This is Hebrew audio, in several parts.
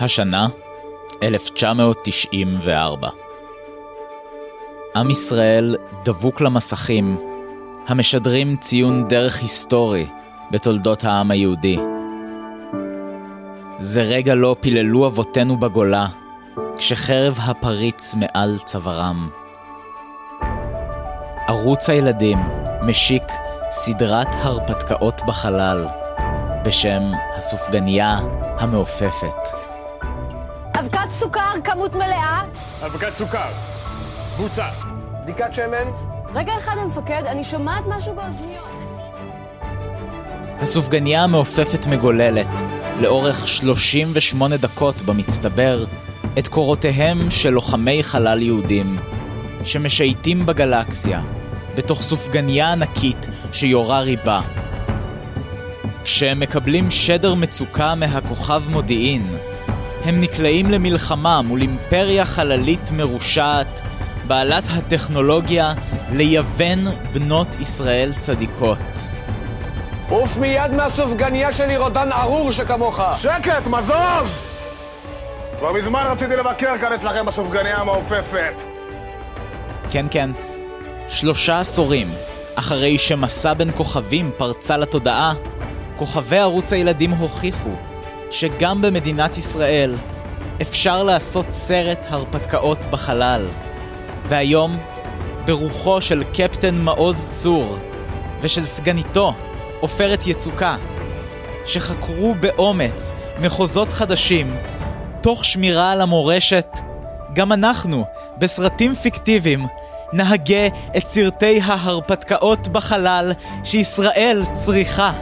השנה 1994. עם ישראל דבוק למסכים, המשדרים ציון דרך היסטורי בתולדות העם היהודי. זה רגע לא פיללו אבותינו בגולה, כשחרב הפריץ מעל צווארם. ערוץ הילדים משיק סדרת הרפתקאות בחלל, בשם הסופגניה המעופפת. סוכר, כמות מלאה. אבקת סוכר. בוצע. בדיקת שמן. רגע אחד, המפקד, אני שומעת משהו באוזניות. הסופגניה המעופפת מגוללת, לאורך 38 דקות במצטבר, את קורותיהם של לוחמי חלל יהודים, שמשייטים בגלקסיה, בתוך סופגניה ענקית שיורה ריבה. כשהם מקבלים שדר מצוקה מהכוכב מודיעין, הם נקלעים למלחמה מול אימפריה חללית מרושעת, בעלת הטכנולוגיה ליוון בנות ישראל צדיקות. עוף מיד מהסופגניה שלי, רודן ארור שכמוך! שקט, מזוז! כבר מזמן רציתי לבקר כאן אצלכם בסופגניה המעופפת. כן, כן. שלושה עשורים אחרי שמסע בין כוכבים פרצה לתודעה, כוכבי ערוץ הילדים הוכיחו שגם במדינת ישראל אפשר לעשות סרט הרפתקאות בחלל. והיום, ברוחו של קפטן מעוז צור ושל סגניתו, עופרת יצוקה, שחקרו באומץ מחוזות חדשים, תוך שמירה על המורשת, גם אנחנו, בסרטים פיקטיביים, נהגה את סרטי ההרפתקאות בחלל שישראל צריכה.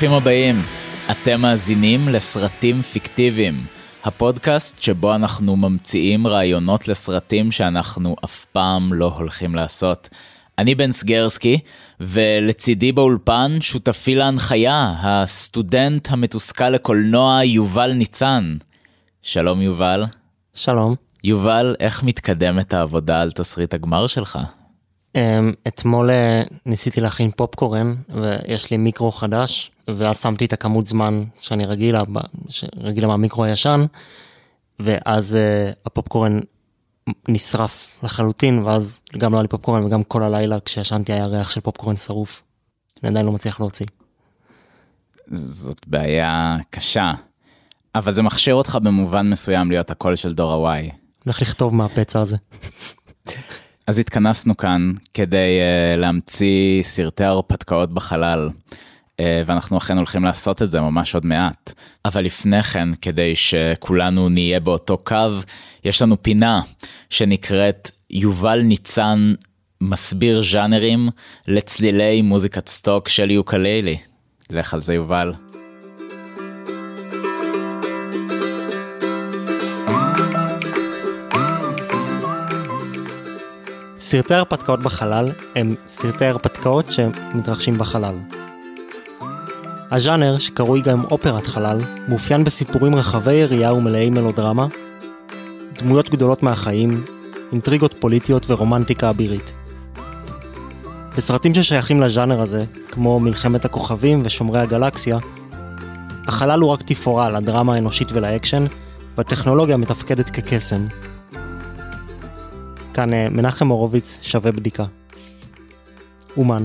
ברוכים הבאים, אתם מאזינים לסרטים פיקטיביים, הפודקאסט שבו אנחנו ממציאים רעיונות לסרטים שאנחנו אף פעם לא הולכים לעשות. אני בן סגרסקי, ולצידי באולפן שותפי להנחיה, הסטודנט המתוסכל לקולנוע יובל ניצן. שלום יובל. שלום. יובל, איך מתקדמת העבודה על תסריט הגמר שלך? Um, אתמול uh, ניסיתי להכין פופקורן ויש לי מיקרו חדש ואז שמתי את הכמות זמן שאני רגילה, רגילה מהמיקרו הישן ואז uh, הפופקורן נשרף לחלוטין ואז גם לא היה לי פופקורן וגם כל הלילה כשישנתי היה ריח של פופקורן שרוף. אני עדיין לא מצליח להוציא. זאת בעיה קשה, אבל זה מכשיר אותך במובן מסוים להיות הקול של דור ה-Y. הולך לכתוב מהפצע הזה. אז התכנסנו כאן כדי uh, להמציא סרטי הרפתקאות בחלל, ואנחנו אכן הולכים לעשות את זה ממש עוד מעט. אבל לפני כן, כדי שכולנו נהיה באותו קו, יש לנו פינה שנקראת יובל ניצן מסביר ז'אנרים לצלילי מוזיקת סטוק של יוקללי. לך על זה יובל. סרטי הרפתקאות בחלל הם סרטי הרפתקאות שמתרחשים בחלל. הז'אנר, שקרוי גם אופרת חלל, מאופיין בסיפורים רחבי יריעה ומלאי מלודרמה, דמויות גדולות מהחיים, אינטריגות פוליטיות ורומנטיקה אבירית. בסרטים ששייכים לז'אנר הזה, כמו מלחמת הכוכבים ושומרי הגלקסיה, החלל הוא רק תפאורה לדרמה האנושית ולאקשן, והטכנולוגיה מתפקדת כקסם, כאן אה, מנחם הורוביץ שווה בדיקה. אומן.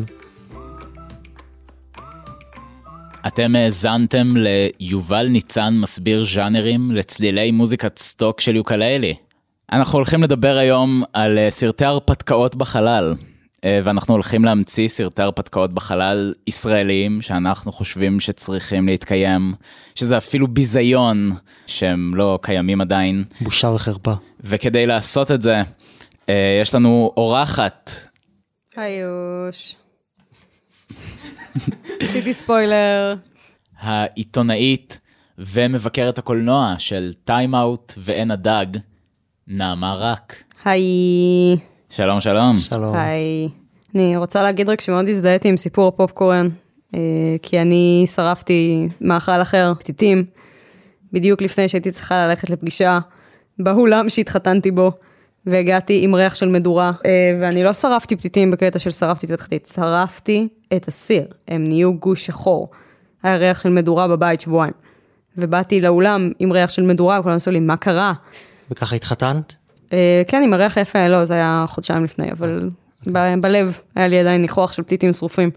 אתם האזנתם ליובל ניצן מסביר ז'אנרים לצלילי מוזיקת סטוק של יוקללי. אנחנו הולכים לדבר היום על אה, סרטי הרפתקאות בחלל, אה, ואנחנו הולכים להמציא סרטי הרפתקאות בחלל ישראליים שאנחנו חושבים שצריכים להתקיים, שזה אפילו ביזיון שהם לא קיימים עדיין. בושה וחרפה. וכדי לעשות את זה, אה, יש לנו אורחת. היוש. עשיתי ספוילר. העיתונאית ומבקרת הקולנוע של טיים אאוט ועין הדג, נעמה רק. היי. שלום, שלום. שלום. היי. אני רוצה להגיד רק שמאוד הזדהיתי עם סיפור הפופקורן, אה, כי אני שרפתי מאכל אחר, פתיתים, בדיוק לפני שהייתי צריכה ללכת לפגישה באולם שהתחתנתי בו, והגעתי עם ריח של מדורה, אה, ואני לא שרפתי פתיתים בקטע של שרפתי את התחתית, שרפתי את הסיר, הם נהיו גוש שחור. היה ריח של מדורה בבית שבועיים. ובאתי לאולם עם ריח של מדורה, וכולם עשו לי, מה קרה? וככה התחתנת? אה, כן, עם הריח היפה, לא, זה היה חודשיים לפני, אבל ב- בלב היה לי עדיין ניחוח של פתיתים שרופים.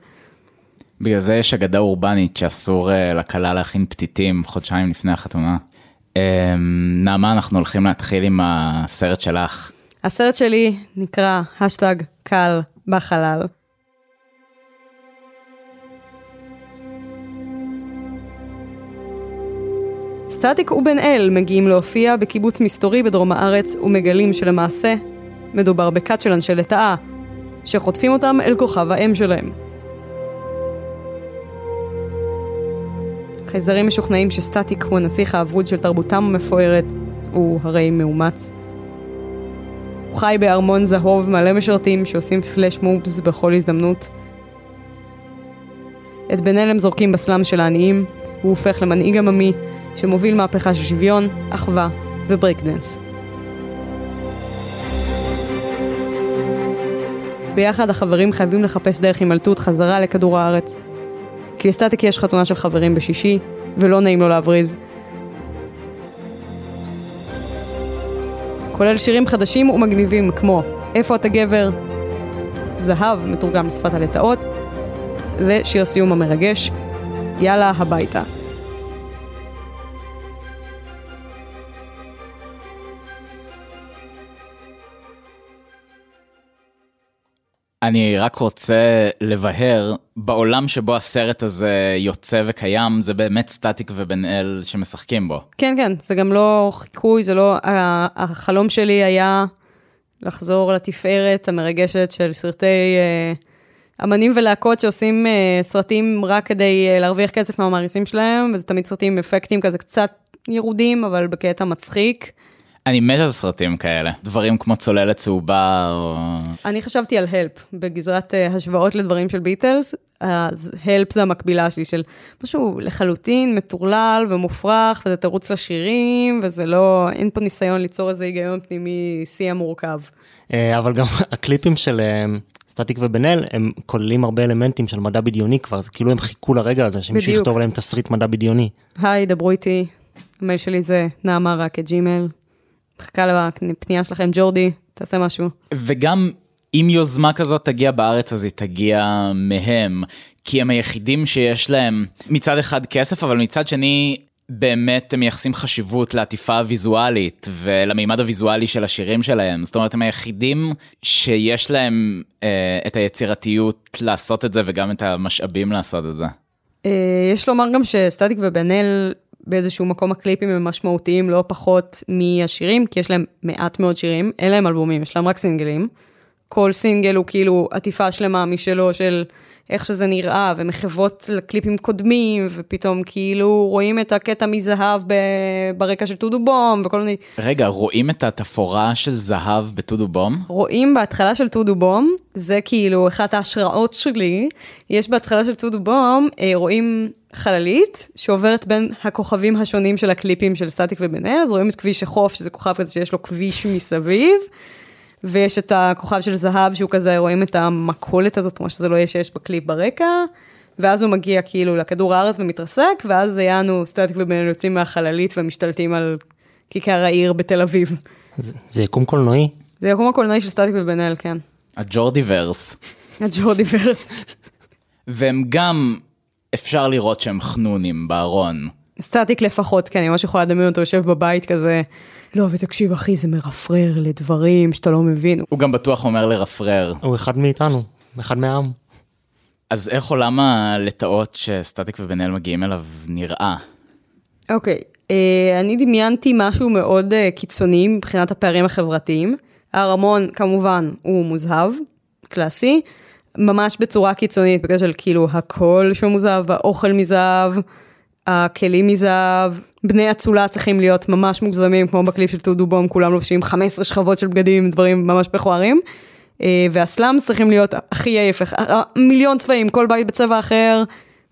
בגלל זה יש אגדה אורבנית שאסור אה, לכלה להכין פתיתים חודשיים לפני החתונה. אה, נעמה, אנחנו הולכים להתחיל עם הסרט שלך. הסרט שלי נקרא השטג קל בחלל. סטטיק ובן אל מגיעים להופיע בקיבוץ מסתורי בדרום הארץ ומגלים שלמעשה מדובר בכת של אנשי לטאה, שחוטפים אותם אל כוכב האם שלהם. חייזרים משוכנעים שסטטיק הוא הנסיך האבוד של תרבותם המפוארת, הוא הרי מאומץ. חי בארמון זהוב מלא משרתים שעושים פלאש מובס בכל הזדמנות. את בן אל הם זורקים בסלאם של העניים, הוא הופך למנהיג עממי שמוביל מהפכה של שוויון, אחווה וברייקדאנס. ביחד החברים חייבים לחפש דרך הימלטות חזרה לכדור הארץ. כי לסטטיק יש חתונה של חברים בשישי, ולא נעים לו להבריז. כולל שירים חדשים ומגניבים כמו "איפה אתה גבר?", "זהב" מתורגם לשפת הלטאות, ושיר סיום המרגש "יאללה הביתה". אני רק רוצה לבהר, בעולם שבו הסרט הזה יוצא וקיים, זה באמת סטטיק ובן אל שמשחקים בו. כן, כן, זה גם לא חיקוי, זה לא... החלום שלי היה לחזור לתפארת המרגשת של סרטי אה, אמנים ולהקות שעושים אה, סרטים רק כדי אה, להרוויח כסף מהמעריצים שלהם, וזה תמיד סרטים עם אפקטים כזה קצת ירודים, אבל בקטע מצחיק. אני מת על סרטים כאלה, דברים כמו צוללת צהובה, או... אני חשבתי על הלפ, בגזרת uh, השוואות לדברים של ביטלס, אז הלפ זה המקבילה שלי של משהו לחלוטין מטורלל ומופרך, וזה תירוץ לשירים, וזה לא, אין פה ניסיון ליצור איזה היגיון פנימי שיא המורכב. אה, אבל גם הקליפים של אה, סטטיק ובן אל, הם כוללים הרבה אלמנטים של מדע בדיוני כבר, זה כאילו הם חיכו לרגע הזה, שמישהו. יכתוב להם תסריט מדע בדיוני. היי, דברו איתי, המייל שלי זה נעמה רק את ג'ימל. מחכה לפנייה שלכם, ג'ורדי, תעשה משהו. וגם אם יוזמה כזאת תגיע בארץ, אז היא תגיע מהם, כי הם היחידים שיש להם מצד אחד כסף, אבל מצד שני, באמת הם מייחסים חשיבות לעטיפה הוויזואלית ולמימד הוויזואלי של השירים שלהם. זאת אומרת, הם היחידים שיש להם אה, את היצירתיות לעשות את זה וגם את המשאבים לעשות את זה. אה, יש לומר גם שסטטיק ובן אל באיזשהו מקום הקליפים הם משמעותיים לא פחות מהשירים, כי יש להם מעט מאוד שירים, אין להם אלבומים, יש להם רק סינגלים. כל סינגל הוא כאילו עטיפה שלמה משלו של איך שזה נראה, ומחוות לקליפים קודמים, ופתאום כאילו רואים את הקטע מזהב ב- ברקע של טודו בום, וכל מיני... רגע, רואים את התפאורה של זהב בטודו בום? רואים בהתחלה של טודו בום, זה כאילו אחת ההשראות שלי, יש בהתחלה של טודו בום, אה, רואים חללית שעוברת בין הכוכבים השונים של הקליפים של סטטיק ובן אז רואים את כביש החוף, שזה כוכב כזה שיש לו כביש מסביב, ויש את הכוכב של זהב שהוא כזה, רואים את המכולת הזאת, מה שזה לא יהיה שיש בקליפ ברקע, ואז הוא מגיע כאילו לכדור הארץ ומתרסק, ואז זה יעני סטטיק ובן יוצאים מהחללית ומשתלטים על כיכר העיר בתל אביב. זה, זה יקום קולנועי. זה יקום הקולנועי של סטטיק ובן אל, כן. הג'ורדיברס. הג'ורדיברס. והם גם, אפשר לראות שהם חנונים בארון. סטטיק לפחות, כן, אני ממש יכולה לדמיין אותו יושב בבית כזה, לא, ותקשיב, אחי, זה מרפרר לדברים שאתה לא מבין. הוא גם בטוח אומר לרפרר. הוא אחד מאיתנו, אחד מהעם. אז איך עולם הלטאות שסטטיק ובן אל מגיעים אליו נראה? אוקיי, אה, אני דמיינתי משהו מאוד אה, קיצוני מבחינת הפערים החברתיים. הארמון, כמובן, הוא מוזהב, קלאסי, ממש בצורה קיצונית, בגלל של כאילו הכל שהוא מוזהב, האוכל מזהב, הכלים מזהב, בני אצולה צריכים להיות ממש מוגזמים, כמו בקליפ של טודו בום, כולם לובשים 15 שכבות של בגדים, דברים ממש מכוערים. אה, והסלאמס צריכים להיות הכי ההפך. אה, מיליון צבעים, כל בית בצבע אחר,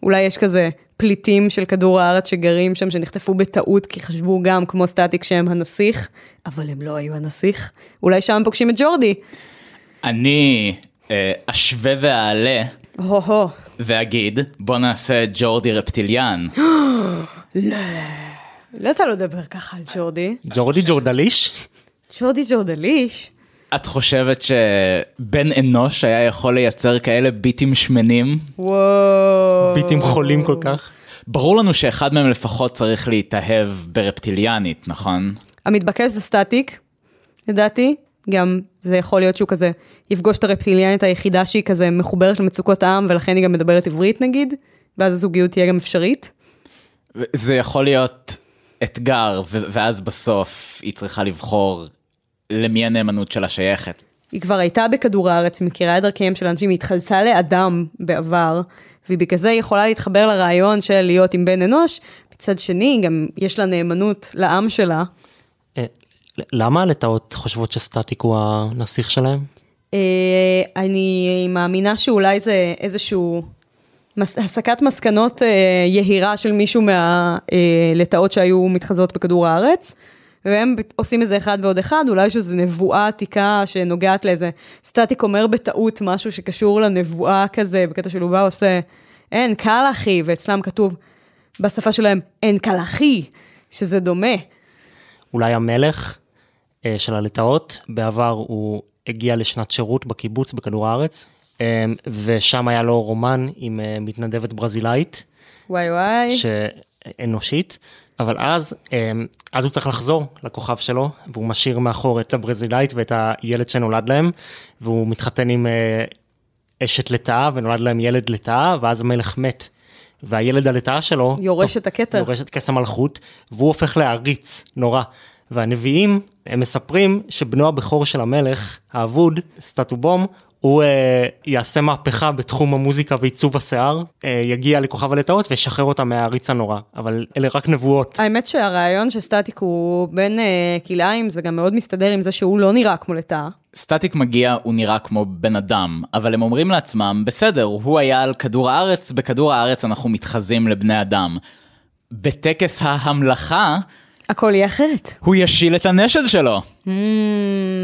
אולי יש כזה פליטים של כדור הארץ שגרים שם, שנחטפו בטעות, כי חשבו גם, כמו סטטיק, שהם הנסיך, אבל הם לא היו הנסיך. אולי שם פוגשים את ג'ורדי. אני אה, אשווה ואעלה הו-הו. ואגיד, בוא נעשה ג'ורדי רפטיליאן. לא אתה לא מדבר ככה על ג'ורדי. ג'ורדי ג'ורדליש? ג'ורדי ג'ורדליש. את חושבת שבן אנוש היה יכול לייצר כאלה ביטים שמנים? וואו. ביטים חולים כל כך. ברור לנו שאחד מהם לפחות צריך להתאהב ברפטיליאנית, נכון? המתבקש זה סטטיק, לדעתי. גם זה יכול להיות שהוא כזה יפגוש את הרפטיליאנית היחידה שהיא כזה מחוברת למצוקות העם, ולכן היא גם מדברת עברית נגיד, ואז הזוגיות תהיה גם אפשרית. זה יכול להיות אתגר, ואז בסוף היא צריכה לבחור למי הנאמנות שלה שייכת. היא כבר הייתה בכדור הארץ, היא מכירה את דרכיהם של אנשים, היא התחזתה לאדם בעבר, והיא בגלל זה יכולה להתחבר לרעיון של להיות עם בן אנוש. מצד שני, גם יש לה נאמנות לעם שלה. אה, למה הלטאות חושבות שסטטיק הוא הנסיך שלהם? אה, אני מאמינה שאולי זה איזשהו הסקת מסקנות אה, יהירה של מישהו מהלטאות שהיו מתחזות בכדור הארץ. והם עושים איזה אחד ועוד אחד, אולי יש איזו נבואה עתיקה שנוגעת לאיזה... סטטיק אומר בטעות משהו שקשור לנבואה כזה, בקטע של הוא עושה, אין, קל אחי, ואצלם כתוב בשפה שלהם, אין קל אחי, שזה דומה. אולי המלך אה, של הלטאות, בעבר הוא הגיע לשנת שירות בקיבוץ בכדור הארץ, אה, ושם היה לו רומן עם אה, מתנדבת ברזילאית, וואי וואי. שאנושית, אבל אז, אה, אז הוא צריך לחזור לכוכב שלו, והוא משאיר מאחור את הברזילאית ואת הילד שנולד להם, והוא מתחתן עם אה, אשת לטאה, ונולד להם ילד לטאה, ואז המלך מת. והילד הלטאה שלו... יורש את הכתר. יורש את כס המלכות, והוא הופך לעריץ נורא. והנביאים, הם מספרים שבנו הבכור של המלך, האבוד, סטטובום, הוא אה, יעשה מהפכה בתחום המוזיקה ועיצוב השיער, אה, יגיע לכוכב הלטאות וישחרר אותה מהעריץ הנורא, אבל אלה רק נבואות. האמת שהרעיון שסטטיק הוא בין אה, כלאיים, זה גם מאוד מסתדר עם זה שהוא לא נראה כמו לטאה. סטטיק מגיע, הוא נראה כמו בן אדם, אבל הם אומרים לעצמם, בסדר, הוא היה על כדור הארץ, בכדור הארץ אנחנו מתחזים לבני אדם. בטקס ההמלכה, הכל יהיה אחרת. הוא ישיל את הנשל שלו.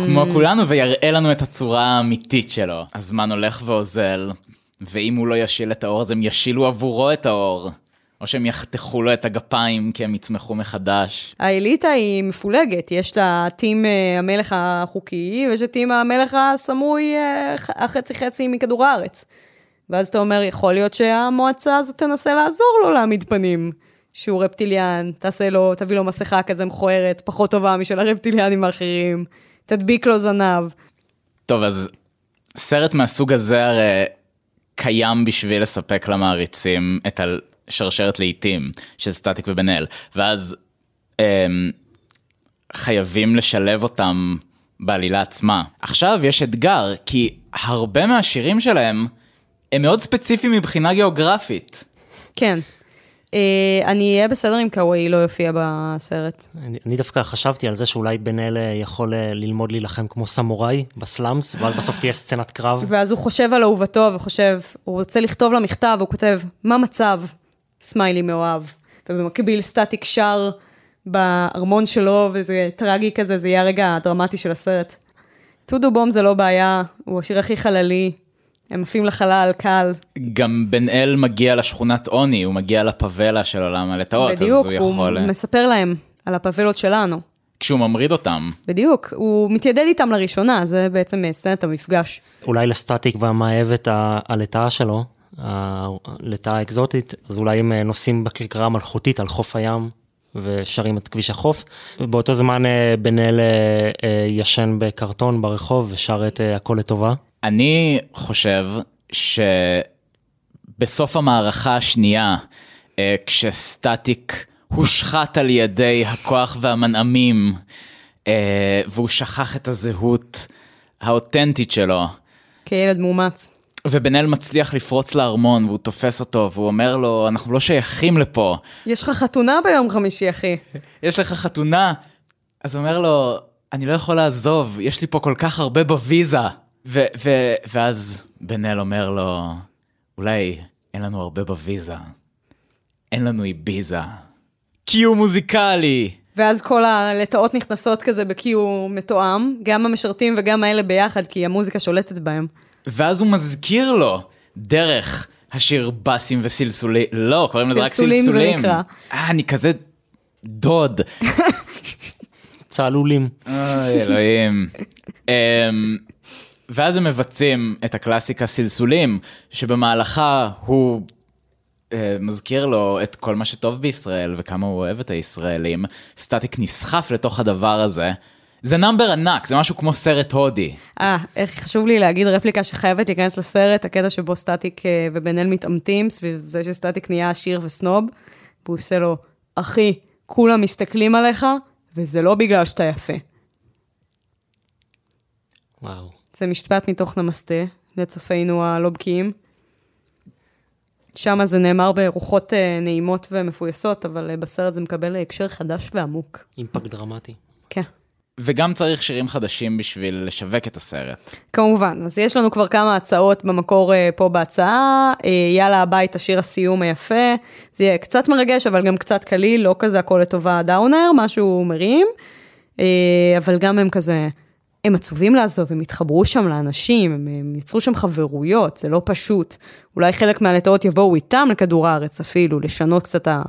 כמו כולנו, ויראה לנו את הצורה האמיתית שלו. הזמן הולך ואוזל, ואם הוא לא ישיל את האור, אז הם ישילו עבורו את האור. או שהם יחתכו לו את הגפיים כי הם יצמחו מחדש. האליטה היא מפולגת, יש לה טים אה, המלך החוקי, ויש את טים המלך הסמוי אה, החצי חצי מכדור הארץ. ואז אתה אומר, יכול להיות שהמועצה הזאת תנסה לעזור לו להעמיד פנים. שהוא רפטיליאן, תעשה לו, תביא לו מסכה כזה מכוערת, פחות טובה משל הרפטיליאנים האחרים, תדביק לו זנב. טוב, אז סרט מהסוג הזה הרי קיים בשביל לספק למעריצים את השרשרת לעיתים של סטטיק ובן אל, ואז הם, חייבים לשלב אותם בעלילה עצמה. עכשיו יש אתגר, כי הרבה מהשירים שלהם הם מאוד ספציפיים מבחינה גיאוגרפית. כן. אה, אני אהיה בסדר אם קוואי לא יופיע בסרט. אני, אני דווקא חשבתי על זה שאולי בן אל אה, יכול אה, ללמוד להילחם כמו סמוראי בסלאמס, ואז בסוף תהיה סצנת קרב. ואז הוא חושב על אהובתו וחושב, הוא רוצה לכתוב לה מכתב, הוא כותב, מה מצב? סמיילי מאוהב. ובמקביל סטטיק שר בארמון שלו, וזה טרגי כזה, זה יהיה הרגע הדרמטי של הסרט. טודו בום זה לא בעיה, הוא השיר הכי חללי, הם עפים לחלל, קל. גם בן אל מגיע לשכונת עוני, הוא מגיע לפאבלה של עולם הלטאות, בדיוק, אז הוא הוא יכול... מספר להם על הפאבלות שלנו. כשהוא ממריד אותם. בדיוק, הוא מתיידד איתם לראשונה, זה בעצם סצנת המפגש. אולי לסטטיק והמאהבת הלטאה שלו, הלטאה האקזוטית, אז אולי הם אה, נוסעים בכרכרה המלכותית על חוף הים ושרים את כביש החוף. ובאותו זמן אה, בן אל אה, אה, ישן בקרטון ברחוב ושר את אה, הכל לטובה. אני חושב שבסוף המערכה השנייה, אה, כשסטטיק הושחת על ידי הכוח והמנעמים, אה, והוא שכח את הזהות האותנטית שלו, כילד מאומץ. ובן אל מצליח לפרוץ לארמון, והוא תופס אותו, והוא אומר לו, אנחנו לא שייכים לפה, יש לך חתונה ביום חמישי, אחי. יש לך חתונה. אז הוא אומר לו, אני לא יכול לעזוב, יש לי פה כל כך הרבה בוויזה. ו- ו- ואז בן אל אומר לו, אולי אין לנו הרבה בוויזה, אין לנו איביזה. קיו מוזיקלי! ואז כל הלטאות נכנסות כזה בקיו מתואם, גם המשרתים וגם האלה ביחד, כי המוזיקה שולטת בהם. ואז הוא מזכיר לו דרך השיר בסים וסלסולים, לא, קוראים לזה רק סלסולים סלסולים. זה נקרא. אה, אני כזה דוד. צהלולים. אוי, אלוהים. ואז הם מבצעים את הקלאסיקה סלסולים, שבמהלכה הוא אה, מזכיר לו את כל מה שטוב בישראל וכמה הוא אוהב את הישראלים. סטטיק נסחף לתוך הדבר הזה. זה number ענק, זה משהו כמו סרט הודי. אה, איך חשוב לי להגיד רפליקה שחייבת להיכנס לסרט, הקטע שבו סטטיק אה, ובן אל מתעמתים סביב זה שסטטיק נהיה עשיר וסנוב, והוא עושה לו, אחי, כולם מסתכלים עליך, וזה לא בגלל שאתה יפה. וואו. זה משפט מתוך נמסטה, לצופינו הלא בקיאים. שם זה נאמר ברוחות אה, נעימות ומפויסות, אבל אה, בסרט זה מקבל הקשר חדש ועמוק. אימפקט דרמטי. כן. וגם צריך שירים חדשים בשביל לשווק את הסרט. כמובן, אז יש לנו כבר כמה הצעות במקור אה, פה בהצעה. יאללה הביתה, שיר הסיום היפה. זה יהיה קצת מרגש, אבל גם קצת קליל, לא כזה הכל לטובה דאונר, משהו מרים. אבל גם הם כזה, הם עצובים לעזוב, הם התחברו שם לאנשים, הם, הם יצרו שם חברויות, זה לא פשוט. אולי חלק מהלטאות יבואו איתם לכדור הארץ אפילו, לשנות קצת ה-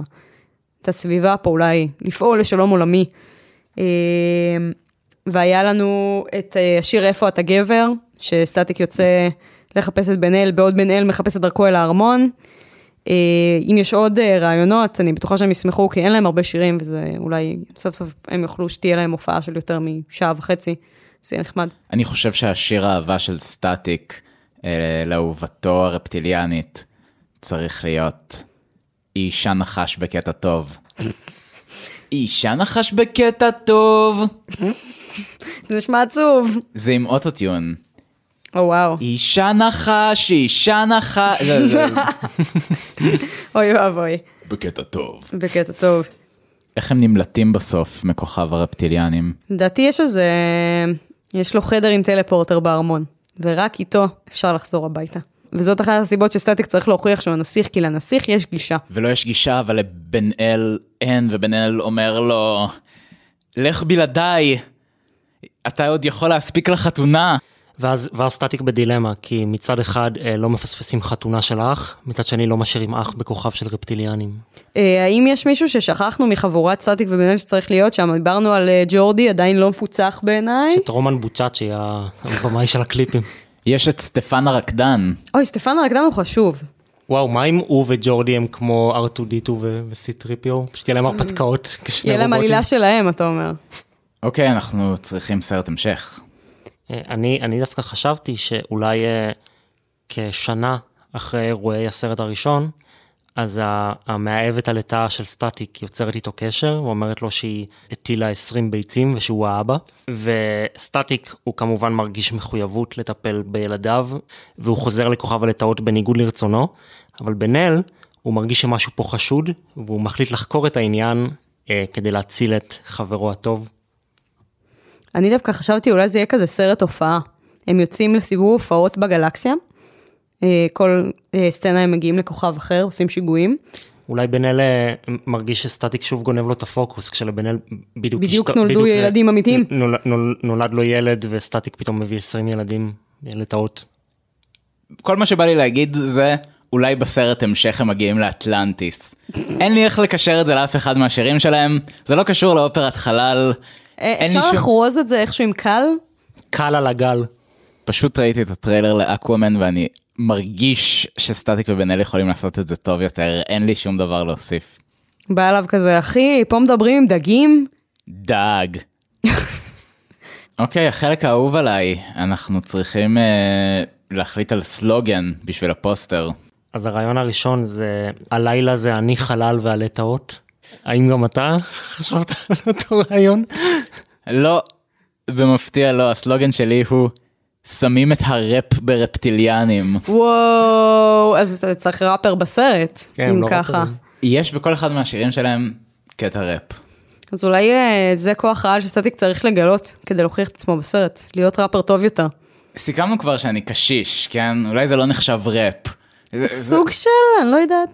את הסביבה פה, אולי לפעול לשלום עולמי. אה, והיה לנו את אה, השיר איפה אתה גבר, שסטטיק יוצא לחפש את בן אל, בעוד בן אל מחפש את דרכו אל הארמון. אה, אם יש עוד רעיונות, אני בטוחה שהם ישמחו, כי אין להם הרבה שירים, וזה אולי סוף סוף הם יוכלו שתהיה להם הופעה של יותר משעה וחצי, זה יהיה נחמד. אני חושב שהשיר האהבה של סטטיק אה, לאהובתו הרפטיליאנית צריך להיות אישה נחש בקטע טוב. אישה נחש בקטע טוב. זה נשמע עצוב. זה עם אוטוטיון. או וואו, אישה נחש, אישה נחש. זה- זה- אוי ואבוי, בקטע טוב. בקטע טוב. איך הם נמלטים בסוף מכוכב הרפטיליאנים? לדעתי יש איזה, יש לו חדר עם טלפורטר בארמון, ורק איתו אפשר לחזור הביתה. וזאת אחת הסיבות שסטטיק צריך להוכיח שהוא הנסיך, כי לנסיך יש גישה. ולא יש גישה, אבל לבן אל אין, ובן אל אומר לו, לך בלעדיי, אתה עוד יכול להספיק לחתונה. ואז, ואז סטטיק בדילמה, כי מצד אחד אה, לא מפספסים חתונה של אח, מצד שני לא משאירים אח בכוכב של רפטיליאנים. אה, האם יש מישהו ששכחנו מחבורת סטטיק ובן שצריך להיות שם? דיברנו על אה, ג'ורדי, עדיין לא מפוצח בעיניי. את רומן בוצ'אצ'י, הבמאי של הקליפים. יש את סטפן הרקדן, אוי, סטפן הרקדן הוא חשוב. וואו, מה אם הוא וג'ורדי הם כמו R2D2 ו-C3PO? פשוט יהיה להם הרפתקאות כשני יהיה להם רובוטים. עלילה שלהם, אתה אומר. אוקיי, אנחנו צריכים סרט המשך. אה, אני, אני דווקא חשבתי שאולי אה, כשנה אחרי אירועי הסרט הראשון, אז המאהבת הלטאה של סטטיק יוצרת איתו קשר ואומרת לו שהיא הטילה 20 ביצים ושהוא האבא. וסטטיק הוא כמובן מרגיש מחויבות לטפל בילדיו, והוא חוזר לכוכב הלטאות בניגוד לרצונו, אבל בנל הוא מרגיש שמשהו פה חשוד, והוא מחליט לחקור את העניין אה, כדי להציל את חברו הטוב. אני דווקא חשבתי, אולי זה יהיה כזה סרט הופעה. הם יוצאים לסיבוב הופעות בגלקסיה. אה, כל אה, סצנה הם מגיעים לכוכב אחר, עושים שיגועים. אולי בן אל אה, מרגיש שסטטיק שוב גונב לו את הפוקוס, כשלבן אל בדיוק... בדיוק השת- נולדו בדיוק, ילדים אמיתיים. נול, נול, נולד לו ילד וסטטיק פתאום מביא 20 ילדים לטעות. כל מה שבא לי להגיד זה, אולי בסרט המשך הם מגיעים לאטלנטיס. אין לי איך לקשר את זה לאף אחד מהשירים שלהם, זה לא קשור לאופרת חלל. אה, אפשר לחרוז את זה איכשהו עם קל? קל על הגל. פשוט ראיתי את הטריילר לאקוואמן ואני מרגיש שסטטיק ובן אל יכולים לעשות את זה טוב יותר, אין לי שום דבר להוסיף. בא אליו כזה, אחי, פה מדברים עם דגים? דג. אוקיי, החלק האהוב עליי, אנחנו צריכים אה, להחליט על סלוגן בשביל הפוסטר. אז הרעיון הראשון זה, הלילה זה אני חלל והלטאות. האם גם אתה חשבת על אותו רעיון? לא, במפתיע לא, הסלוגן שלי הוא שמים את הראפ ברפטיליאנים. וואו, אז אתה צריך ראפר בסרט, כן, אם לא ככה. ראפרים. יש בכל אחד מהשירים שלהם קטע ראפ. אז אולי אה, זה כוח רעל שסטטיק צריך לגלות כדי להוכיח את עצמו בסרט, להיות ראפר טוב יותר. סיכמנו כבר שאני קשיש, כן? אולי זה לא נחשב ראפ. זה- זה- סוג של, אני לא יודעת.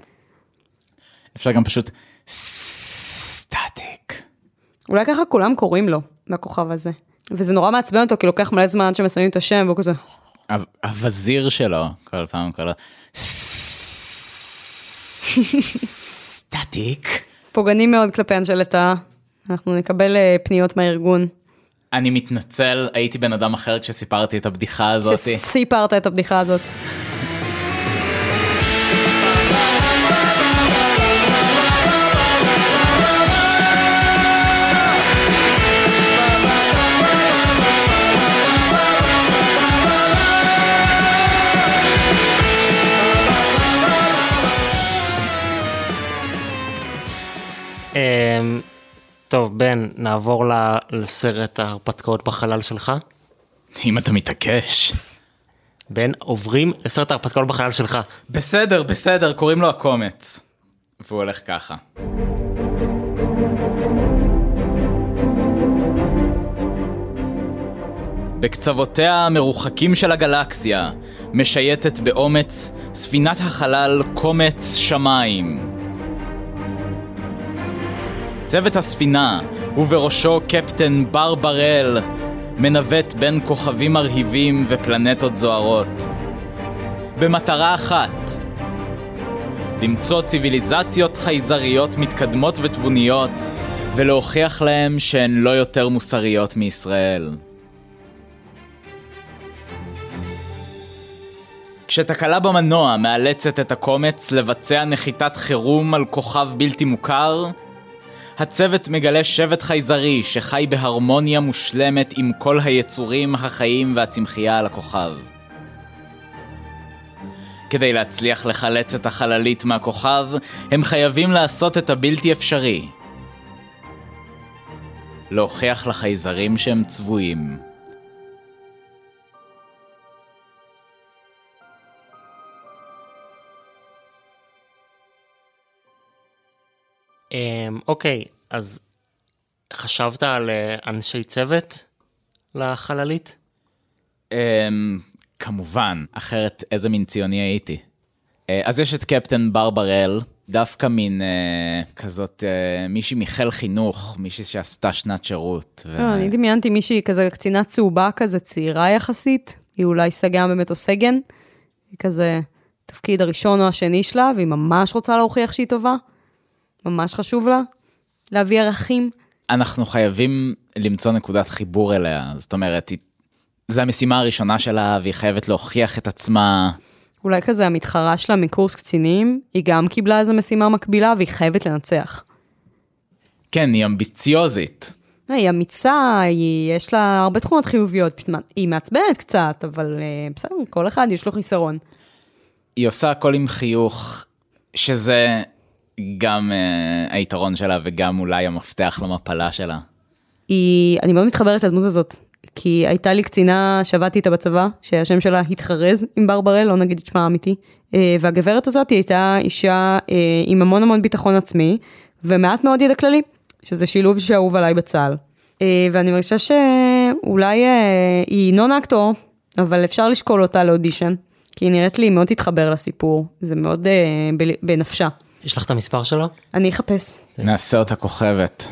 אפשר גם פשוט סטטיק. אולי ככה כולם קוראים לו, מהכוכב הזה. וזה נורא מעצבן אותו, כי לוקח מלא זמן עד שמסיימים את השם, והוא כזה... ה- הווזיר שלו, כל פעם קורא לו סטטיק. פוגעני מאוד כלפי אנשי לטאה. אנחנו נקבל אה, פניות מהארגון. אני מתנצל, הייתי בן אדם אחר כשסיפרתי את הבדיחה הזאת. שסיפרת את הבדיחה הזאת. טוב, בן, נעבור לסרט ההרפתקאות בחלל שלך. אם אתה מתעקש. בן, עוברים לסרט ההרפתקאות בחלל שלך. בסדר, בסדר, קוראים לו הקומץ. והוא הולך ככה. בקצוותיה המרוחקים של הגלקסיה, משייטת באומץ ספינת החלל קומץ שמיים. צוות הספינה, ובראשו קפטן בר בראל, מנווט בין כוכבים מרהיבים ופלנטות זוהרות. במטרה אחת, למצוא ציוויליזציות חייזריות מתקדמות ותבוניות, ולהוכיח להם שהן לא יותר מוסריות מישראל. כשתקלה במנוע מאלצת את הקומץ לבצע נחיתת חירום על כוכב בלתי מוכר, הצוות מגלה שבט חייזרי שחי בהרמוניה מושלמת עם כל היצורים החיים והצמחייה על הכוכב. כדי להצליח לחלץ את החללית מהכוכב, הם חייבים לעשות את הבלתי אפשרי. להוכיח לחייזרים שהם צבועים. אוקיי, אז חשבת על אה, אנשי צוות לחללית? אמ, כמובן, אחרת איזה מין ציוני הייתי. אה, אז יש את קפטן בר בראל, דווקא מין אה, כזאת, אה, מישהי מחיל חינוך, מישהי שעשתה שנת שירות. ו... לא, אני דמיינתי מישהי כזה קצינה צהובה כזה, צעירה יחסית, היא אולי סגן באמת או סגן, היא כזה תפקיד הראשון או השני שלה, והיא ממש רוצה להוכיח שהיא טובה, ממש חשוב לה להביא ערכים. אנחנו חייבים למצוא נקודת חיבור אליה, זאת אומרת, היא... זו המשימה הראשונה שלה, והיא חייבת להוכיח את עצמה. אולי כזה המתחרה שלה מקורס קצינים, היא גם קיבלה איזו משימה מקבילה והיא חייבת לנצח. כן, היא אמביציוזית. לא, היא אמיצה, היא, יש לה הרבה תכונות חיוביות, פשוט היא מעצבנת קצת, אבל אה, בסדר, כל אחד יש לו חיסרון. היא עושה הכל עם חיוך, שזה גם uh, היתרון שלה וגם אולי המפתח למפלה שלה. היא, אני מאוד מתחברת לדמות הזאת, כי הייתה לי קצינה שעבדתי איתה בצבא, שהשם שלה התחרז עם ברברל, לא נגיד את שמה האמיתי, אה, והגברת הזאת היא הייתה אישה אה, עם המון המון ביטחון עצמי, ומעט מאוד ידע כללי, שזה שילוב שאהוב עליי בצה"ל. אה, ואני מרגישה שאולי אה, היא נון אקטור, אבל אפשר לשקול אותה לאודישן, כי היא נראית לי מאוד תתחבר לסיפור, זה מאוד בנפשה. יש לך את המספר שלו? אני אחפש. נעשה אותה כוכבת.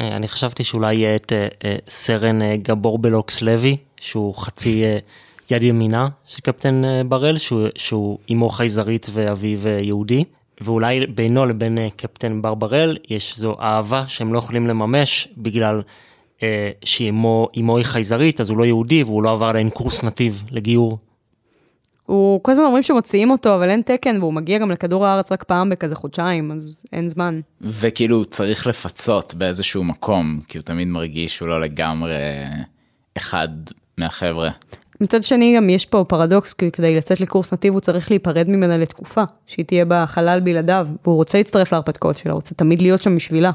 אה, אני חשבתי שאולי יהיה את אה, אה, סרן גבור בלוקס לוי, שהוא חצי יד ימינה של קפטן בראל, שהוא, שהוא אמו חייזרית ואביו יהודי, ואולי בינו לבין קפטן בר בראל יש זו אהבה שהם לא יכולים לממש בגלל שאמו אמו היא חייזרית, אז הוא לא יהודי והוא לא עבר עדיין קורס נתיב לגיור. הוא, כל הזמן אומרים שמוציאים אותו, אבל אין תקן, והוא מגיע גם לכדור הארץ רק פעם בכזה חודשיים, אז אין זמן. וכאילו צריך לפצות באיזשהו מקום, כי הוא תמיד מרגיש שהוא לא לגמרי אחד מהחבר'ה. מצד שני, גם יש פה פרדוקס, כי כדי לצאת לקורס נתיב הוא צריך להיפרד ממנה לתקופה, שהיא תהיה בחלל בלעדיו, והוא רוצה להצטרף להרפתקאות שלה, הוא רוצה תמיד להיות שם בשבילה.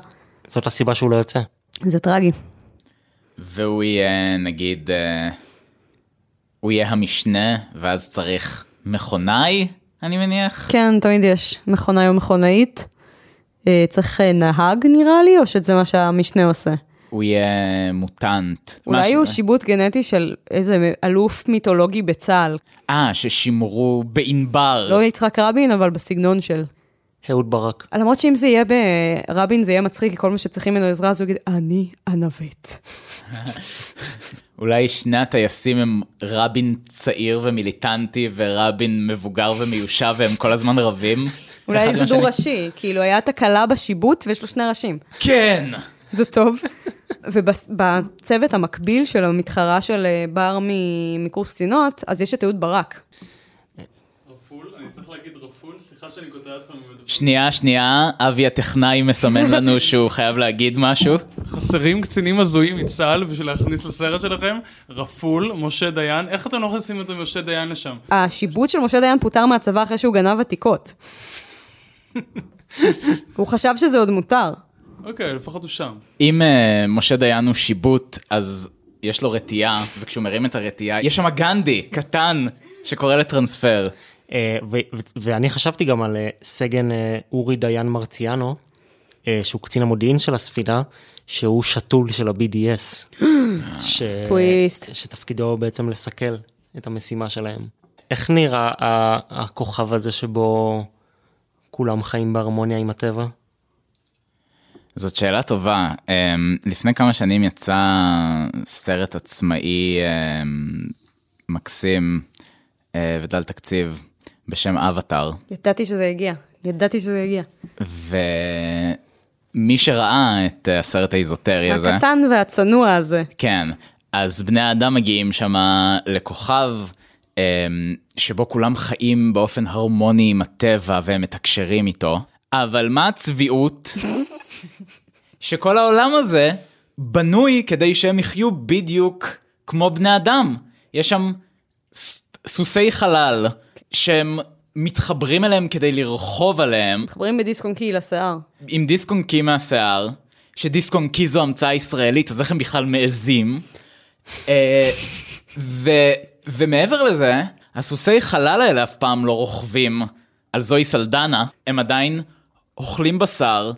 זאת הסיבה שהוא לא יוצא. זה טרגי. והוא יהיה נגיד, אה, הוא יהיה המשנה, ואז צריך מכונאי, אני מניח? כן, תמיד יש מכונאי או מכונאית. אה, צריך אה, נהג נראה לי, או שזה מה שהמשנה עושה? הוא יהיה מוטנט. אולי משהו- הוא שיבוט גנטי של איזה אלוף מיתולוגי בצה"ל. אה, ששימרו בענבר. לא יצחק רבין, אבל בסגנון של... אהוד ברק. למרות שאם זה יהיה ברבין, זה יהיה מצחיק, כי כל מה שצריכים ממנו עזרה, אז הוא יגיד, אני הנווט. אולי שני הטייסים הם רבין צעיר ומיליטנטי ורבין מבוגר ומיושב והם כל הזמן רבים. אולי זה עם השני. דו-ראשי, כאילו היה תקלה בשיבוט ויש לו שני ראשים. כן! זה טוב. ובצוות המקביל של המתחרה של אה, בר מ- מקורס קצינות, אז יש את אהוד ברק. אני צריך להגיד רפול, סליחה שאני קוטע אותך ממדבר. שנייה, שנייה, אבי הטכנאי מסמן לנו שהוא חייב להגיד משהו. חסרים קצינים הזויים מצה"ל בשביל להכניס לסרט שלכם, רפול, משה דיין, איך אתם לא מכניסים את משה דיין לשם? השיבוט של משה דיין פוטר מהצבא אחרי שהוא גנב עתיקות. הוא חשב שזה עוד מותר. אוקיי, לפחות הוא שם. אם uh, משה דיין הוא שיבוט, אז יש לו רתיעה, וכשהוא מרים את הרתיעה, יש שם גנדי, קטן, שקורא לטרנספר. אה, ואני חשבתי גם על אה, סגן אה, אורי דיין מרציאנו, שהוא קצין המודיעין של הספינה, שהוא שתול של ה-BDS. ש... טוויסט. שתפקידו בעצם לסכל את המשימה שלהם. איך נראה הכוכב הזה שבו כולם חיים בהרמוניה עם הטבע? זאת שאלה טובה. Um, לפני כמה שנים יצא סרט עצמאי um, מקסים ודל תקציב בשם אבטאר, ידעתי שזה יגיע. ידעתי שזה יגיע. ומי שראה את uh, הסרט האיזוטרי הזה, הקטן והצנוע הזה. כן, אז בני האדם מגיעים שם לכוכב um, שבו כולם חיים באופן הרמוני עם הטבע והם מתקשרים איתו, אבל מה הצביעות? שכל העולם הזה בנוי כדי שהם יחיו בדיוק כמו בני אדם. יש שם סוסי חלל שהם מתחברים אליהם כדי לרחוב עליהם מתחברים בדיסק אונקי לשיער. עם דיסק אונקי מהשיער, שדיסק אונקי זו המצאה ישראלית, אז איך הם בכלל מעזים? אה, ו, ומעבר לזה, הסוסי חלל האלה אף פעם לא רוכבים על זואי סלדנה, הם עדיין אוכלים בשר,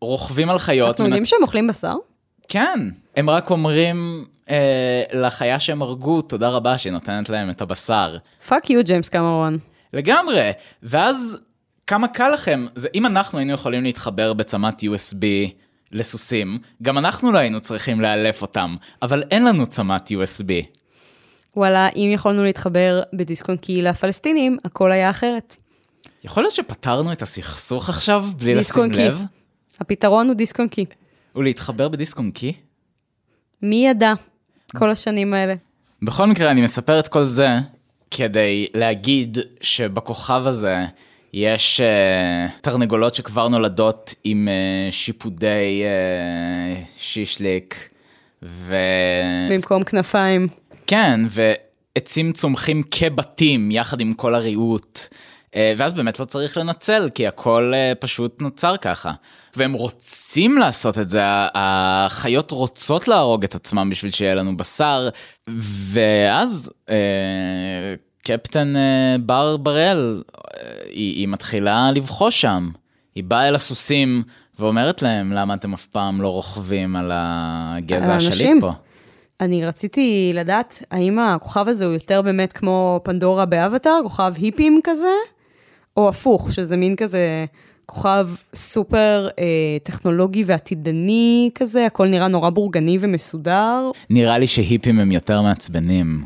רוכבים על חיות. אנחנו יודעים מנצ- שהם אוכלים בשר? כן, הם רק אומרים אה, לחיה שהם הרגו, תודה רבה שהיא נותנת להם את הבשר. fuck you, ג'יימס קמרון. לגמרי, ואז כמה קל לכם, זה אם אנחנו היינו יכולים להתחבר בצמת USB לסוסים, גם אנחנו לא היינו צריכים לאלף אותם, אבל אין לנו צמת USB. וואלה, אם יכולנו להתחבר בדיסק אונקי לפלסטינים, הכל היה אחרת. יכול להיות שפתרנו את הסכסוך עכשיו בלי דיסק לשים. לב? הפתרון הוא דיסק אונקי. ולהתחבר בדיסק אונקי? מי ידע כל השנים האלה? בכל מקרה, אני מספר את כל זה כדי להגיד שבכוכב הזה יש uh, תרנגולות שכבר נולדות עם uh, שיפודי uh, שישליק, ו... במקום כנפיים. כן, ועצים צומחים כבתים יחד עם כל הריהוט. אה, ואז באמת לא צריך לנצל, כי הכל אה, פשוט נוצר ככה. והם רוצים לעשות את זה, החיות רוצות להרוג את עצמם בשביל שיהיה לנו בשר, ואז אה, קפטן בר בראל, היא, היא מתחילה לבחוש שם. היא באה אל הסוסים ואומרת להם, למה אתם אף פעם לא רוכבים על הגזע השליט. פה? אני רציתי לדעת, האם הכוכב הזה הוא יותר באמת כמו פנדורה באבטאר, כוכב היפים כזה, או הפוך, שזה מין כזה כוכב סופר אה, טכנולוגי ועתידני כזה, הכל נראה נורא בורגני ומסודר, נראה לי שהיפים הם יותר מעצבנים.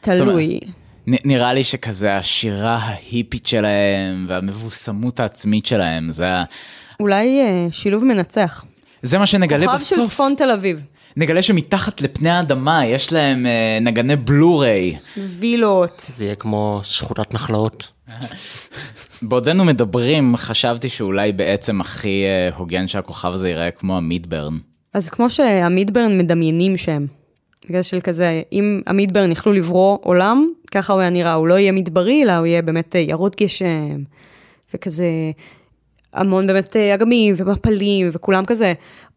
תלוי. נראה לי שכזה השירה ההיפית שלהם והמבוסמות העצמית שלהם, זה, ה- אולי אה, שילוב מנצח. זה מה שנגלה כוכב בסוף. של צפון תל אביב. נגלה שמתחת לפני האדמה יש להם אה, נגני בלו-ריי. וילות. זה יהיה כמו שכונת נחלאות. בעודנו מדברים, חשבתי שאולי בעצם הכי אה, הוגן שהכוכב הזה ייראה כמו המידברן. אז כמו שהמידברן מדמיינים שהם. בגלל של כזה, אם המידברן יכלו לברוא עולם, ככה הוא היה נראה, הוא לא יהיה מדברי, אלא הוא יהיה באמת אה, ירוד גשם, וכזה המון באמת אה, אגמים ומפלים, וכולם כזה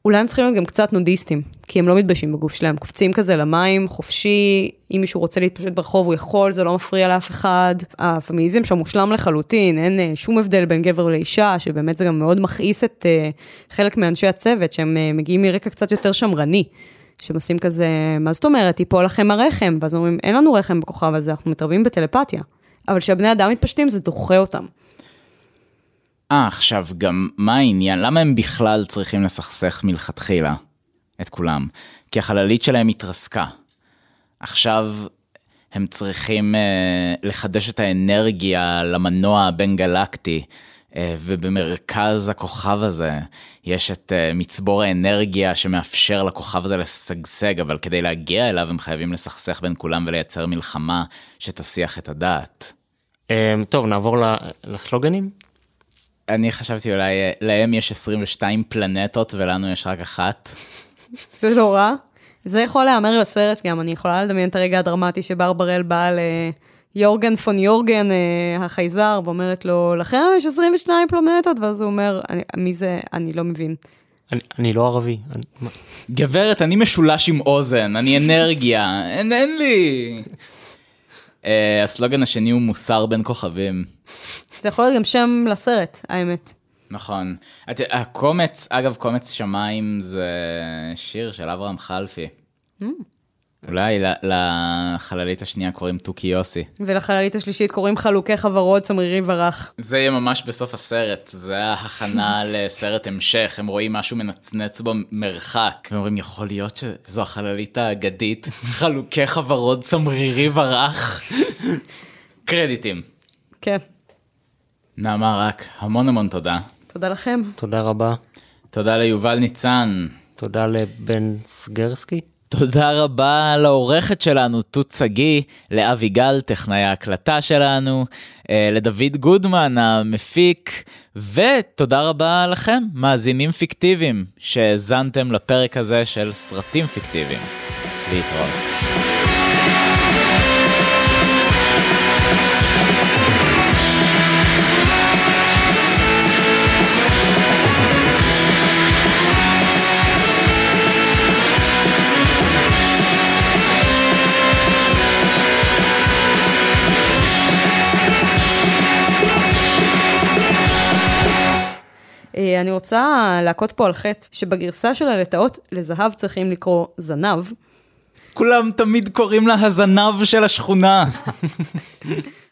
אולי הם צריכים להיות גם קצת נודיסטים, כי הם לא מתביישים בגוף שלהם, קופצים כזה למים, חופשי, אם מישהו רוצה להתפשט ברחוב הוא יכול, זה לא מפריע לאף אחד. הפמיניזם שם מושלם לחלוטין, אין אה, שום הבדל בין גבר לאישה, שבאמת זה גם מאוד מכעיס את אה, חלק מאנשי הצוות, שהם אה, מגיעים מרקע קצת יותר שמרני. שהם עושים כזה, מה זאת אומרת, ייפול לכם הרחם, ואז אומרים, אין לנו רחם בכוכב הזה, אנחנו מתרבים בטלפתיה. אבל כשהבני אדם מתפשטים זה דוחה אותם. אה, עכשיו גם, מה העניין? למה הם בכלל צריכים לסכסך מלכתחילה את כולם? כי החללית שלהם התרסקה. עכשיו הם צריכים אה, לחדש את האנרגיה למנוע הבין גלקטי, אה, ובמרכז הכוכב הזה יש את אה, מצבור האנרגיה שמאפשר לכוכב הזה לשגשג, אבל כדי להגיע אליו הם חייבים לסכסך בין כולם ולייצר מלחמה שתסיח את הדעת. אמ, טוב, נעבור לסלוגנים. אני חשבתי אולי, להם יש 22 פלנטות ולנו יש רק אחת. זה לא רע. זה יכול להיאמר לסרט גם, אני יכולה לדמיין את הרגע הדרמטי שברברל באה ליורגן פון יורגן, אה, החייזר, ואומרת לו, לכם יש 22 פלנטות, ואז הוא אומר, "אני- מי זה, אני לא מבין. אני, אני לא ערבי. אני, גברת, אני משולש עם אוזן, אני אנרגיה, אין, אין לי. אה, הסלוגן השני הוא מוסר בין כוכבים. זה יכול להיות גם שם לסרט, האמת. נכון. את, הקומץ, אגב, קומץ שמיים זה שיר של אברהם חלפי. אולי לחללית השנייה קוראים תוכי יוסי. ולחללית השלישית קוראים חלוקי חברות, צמרירי ורח. זה יהיה ממש בסוף הסרט, זה ההכנה לסרט המשך, הם רואים משהו מנצנץ במרחק, והם אומרים, יכול להיות שזו החללית האגדית, חלוקי חברות צמרירי ורח. קרדיטים. כן. נעמה רק, המון המון תודה. תודה לכם. תודה רבה. תודה ליובל ניצן. תודה לבן סגרסקי. תודה רבה לעורכת שלנו, תות שגיא, לאבי גל, טכנאי ההקלטה שלנו, אה, לדוד גודמן, המפיק, ותודה רבה לכם, מאזינים פיקטיביים, שהאזנתם לפרק הזה של סרטים פיקטיביים. להתראות. אני רוצה להכות פה על חטא, שבגרסה של הלטאות לזהב צריכים לקרוא זנב. כולם תמיד קוראים לה הזנב של השכונה.